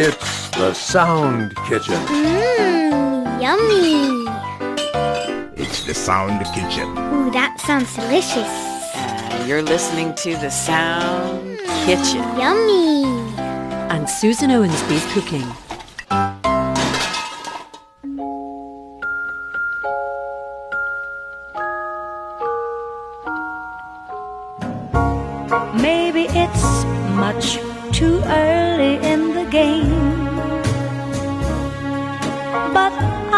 It's the Sound Kitchen. Mmm, yummy. It's the Sound Kitchen. Ooh, that sounds delicious. Uh, you're listening to the Sound Kitchen. Yummy. And Susan Owens' Owensby's cooking. Maybe it's much too early in. But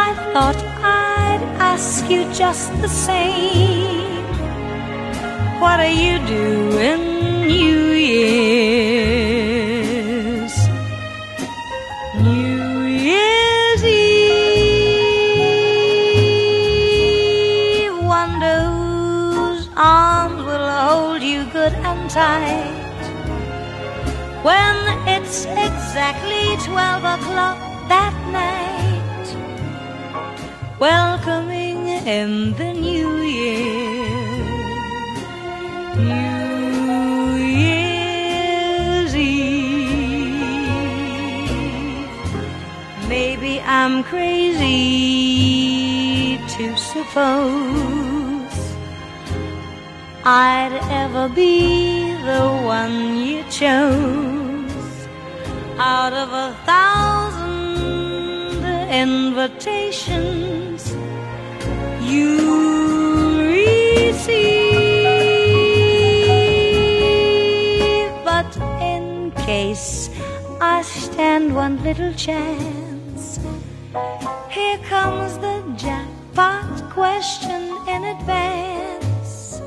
I thought I'd ask you just the same. What are you doing, New Year's? New Year's Eve. Wonder whose arms will hold you good and tight. When it's exactly 12 o'clock that night, welcoming in the new year. New Year's Eve. Maybe I'm crazy to suppose I'd ever be the one you chose out of a thousand invitations you receive. But in case I stand one little chance, here comes the jackpot question in advance.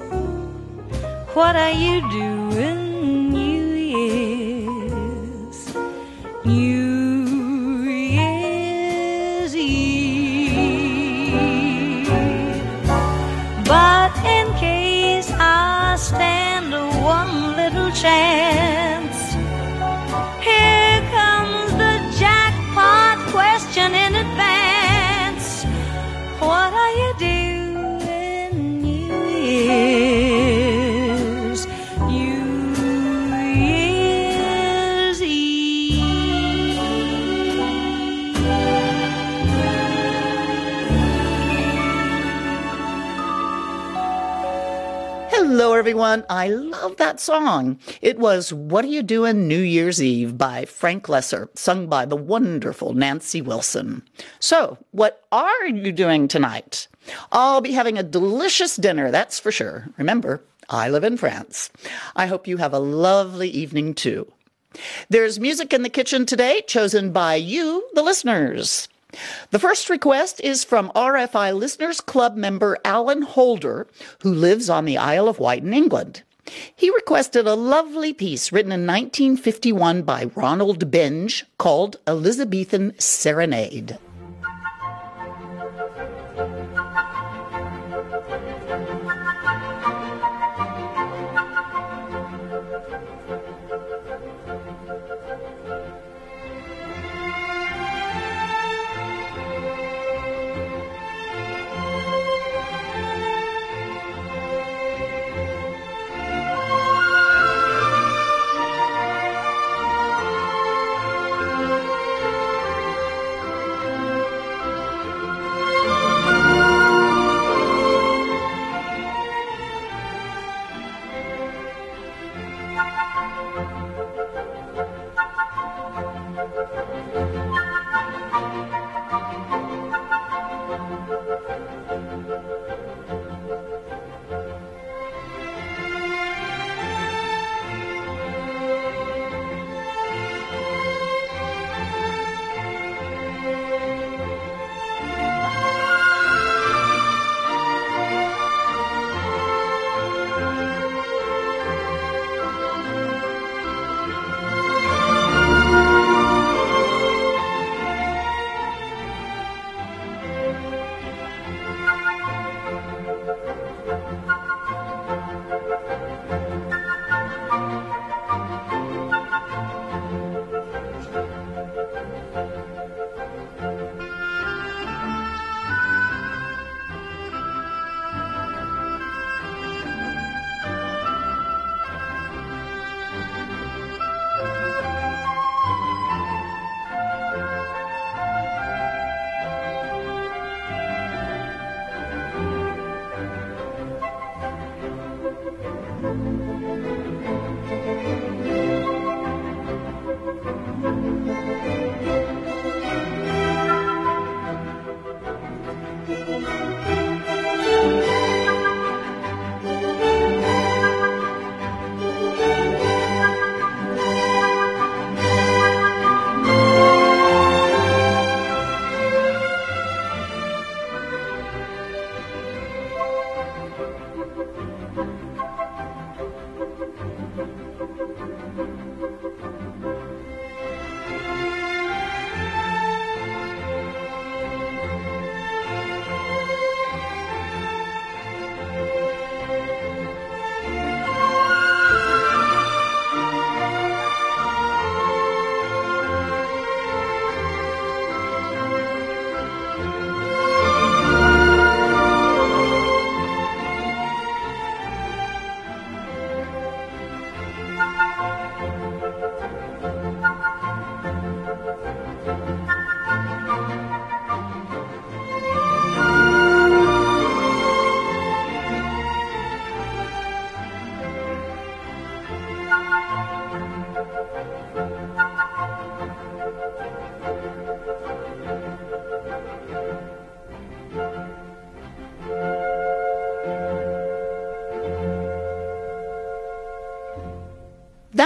What are you doing, everyone. I love that song. It was What Are You Doing New Year's Eve by Frank Loesser, sung by the wonderful Nancy Wilson. So, what are you doing tonight? I'll be having a delicious dinner, that's for sure. Remember, I live in France. I hope you have a lovely evening too. There's music in the kitchen today, chosen by you, the listeners. The first request is from RFI Listeners Club member Alan Holder, who lives on the Isle of Wight in England. He requested a lovely piece written in 1951 by Ronald Binge called Elizabethan Serenade.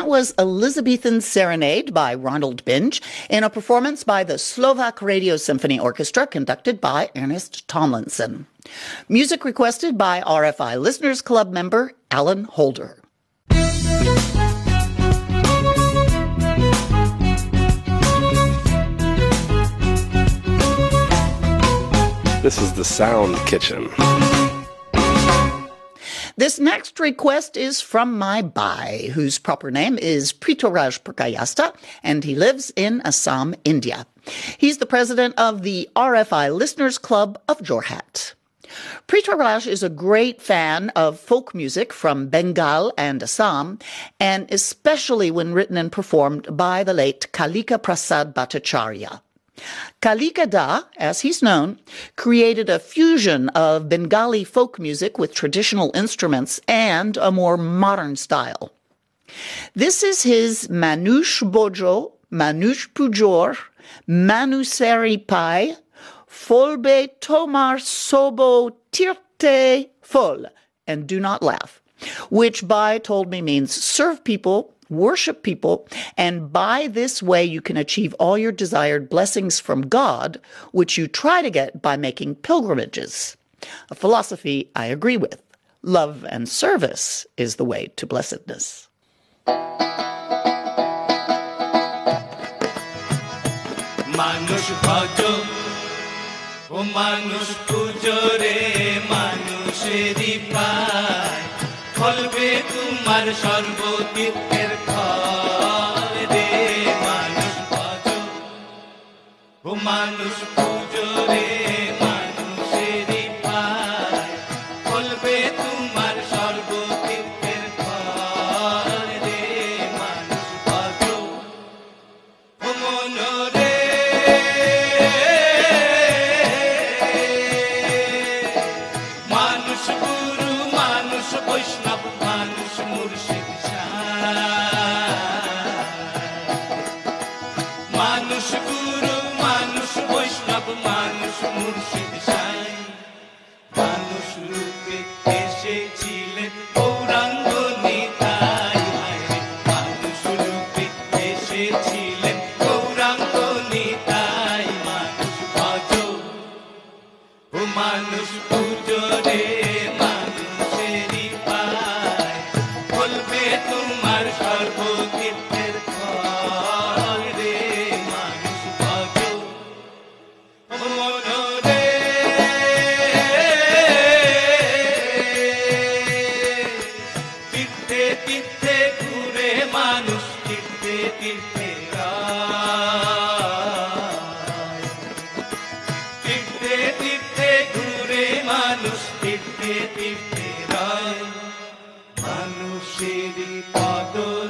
Was Elizabethan Serenade by Ronald Binge in a performance by the Slovak Radio Symphony Orchestra conducted by Ernest Tomlinson. Music requested by RFI Listeners Club member Alan Holder. This is the Sound Kitchen. This next request is from my Bai, whose proper name is Prithwiraj Purkayastha, and he lives in Assam, India. He's the president of the RFI Listeners Club of Jorhat. Prithwiraj is a great fan of folk music from Bengal and Assam, and especially when written and performed by the late Kalika Prasad Bhattacharya. Kalika Da, as he's known, created a fusion of Bengali folk music with traditional instruments and a more modern style. This is his Manush Bhojo, Manush Pujore, Manuseri Paay, Folbe Tomar Sorbo Tirther Fol, and do not laugh, which Bai told me means serve people worship people, and by this way you can achieve all your desired blessings from God, which you try to get by making pilgrimages. A philosophy I agree with. Love and service is the way to blessedness. মানুষ ভজ ও মানুষ পুজো রে মানুষেরই পায় ফলবে তোমার সর্বতীর্থের মানুষ পুজো خورشیدی پادو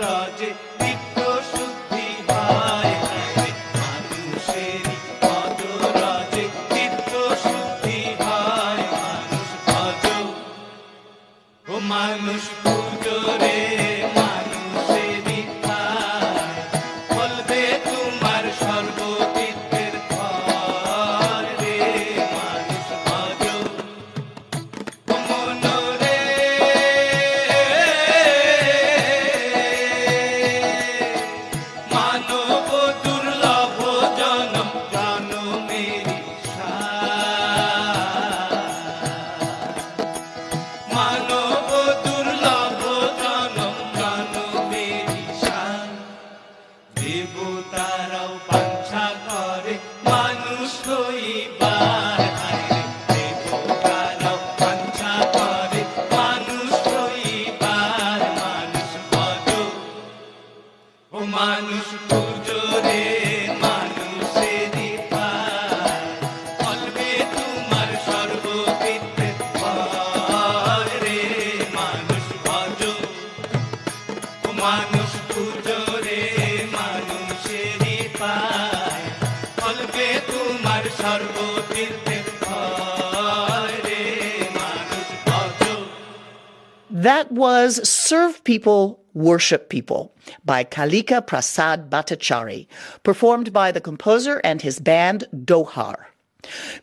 That was Serve People, Worship People by Kalika Prasad Bhattacharya, performed by the composer and his band Dohar.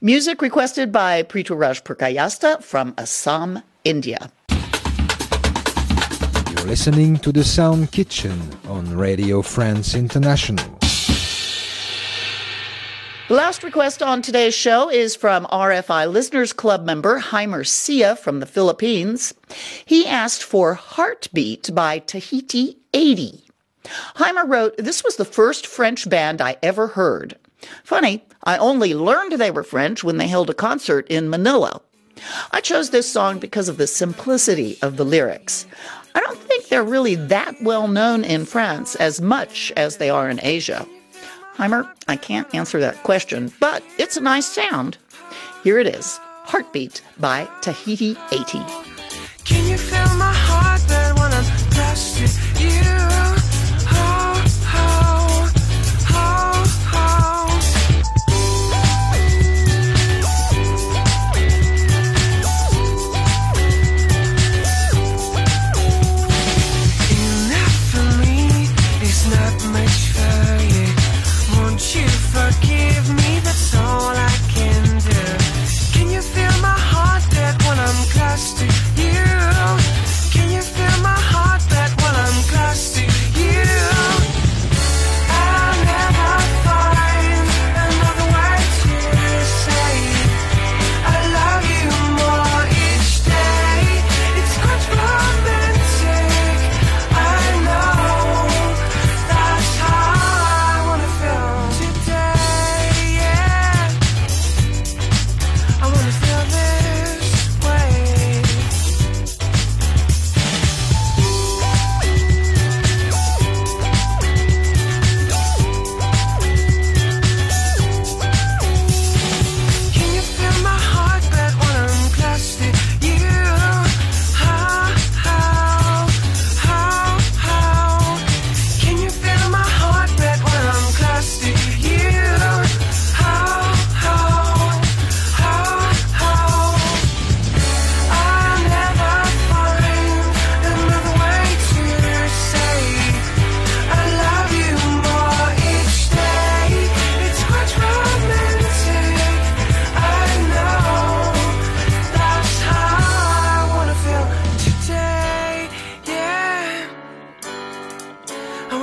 Music requested by Prithwiraj Purkayastha from Assam, India. You're listening to the Sound Kitchen on Radio France International. The last request on today's show is from RFI Listeners Club member Heimer Sia from the Philippines. He asked for Heartbeat by Tahiti 80. Heimer wrote, This was the first French band I ever heard. Funny, I only learned they were French when they held a concert in Manila. I chose this song because of the simplicity of the lyrics. I don't think they're really that well known in France as much as they are in Asia. Heimer, I can't answer that question, but it's a nice sound. Here it is Heartbeat by Tahiti 80.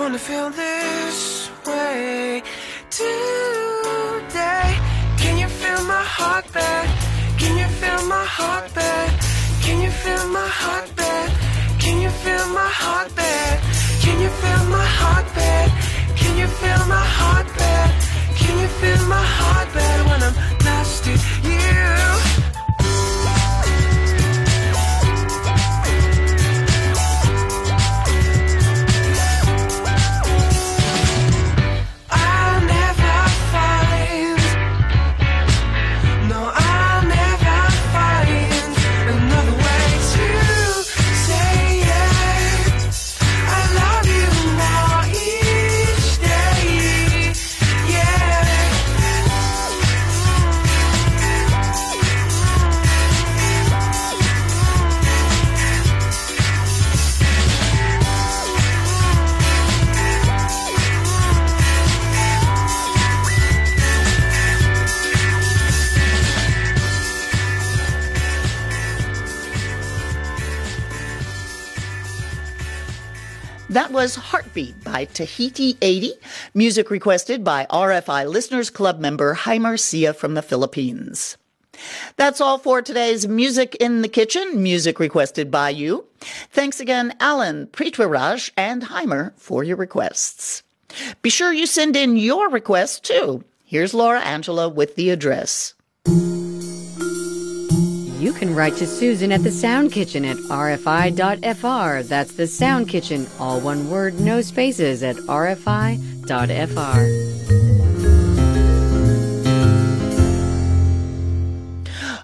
Wanna feel this way today. Can you feel my heartbeat? Can you feel my heartbeat? Can you feel my heartbeat? Can you feel my heartbeat? Can you feel my heartbeat? Can you feel my heartbeat? Can you feel my heartbeat when I'm close That was Heartbeat by Tahiti 80, music requested by RFI Listeners Club member Heimer Sia from the Philippines. That's all for today's Music in the Kitchen, music requested by you. Thanks again, Alan, Prithwiraj, and Heimer for your requests. Be sure you send in your requests too. Here's Laura Angela with the address. You can write to Susan at the Sound Kitchen at rfi.fr. That's the Sound Kitchen, all one word, no spaces, at rfi.fr.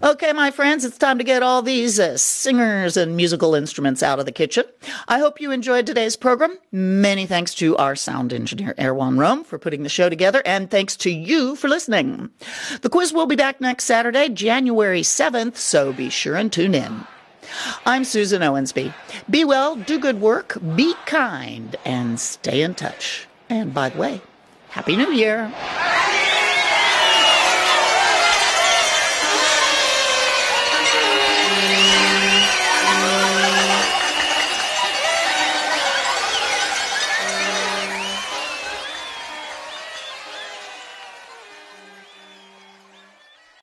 Okay, my friends, it's time to get all these uh, singers and musical instruments out of the kitchen. I hope you enjoyed today's program. Many thanks to our sound engineer, Erwan Rome, for putting the show together, and thanks to you for listening. The quiz will be back next Saturday, January 7th, so be sure and tune in. I'm Susan Owensby. Be well, do good work, be kind, and stay in touch. And by the way, Happy New Year!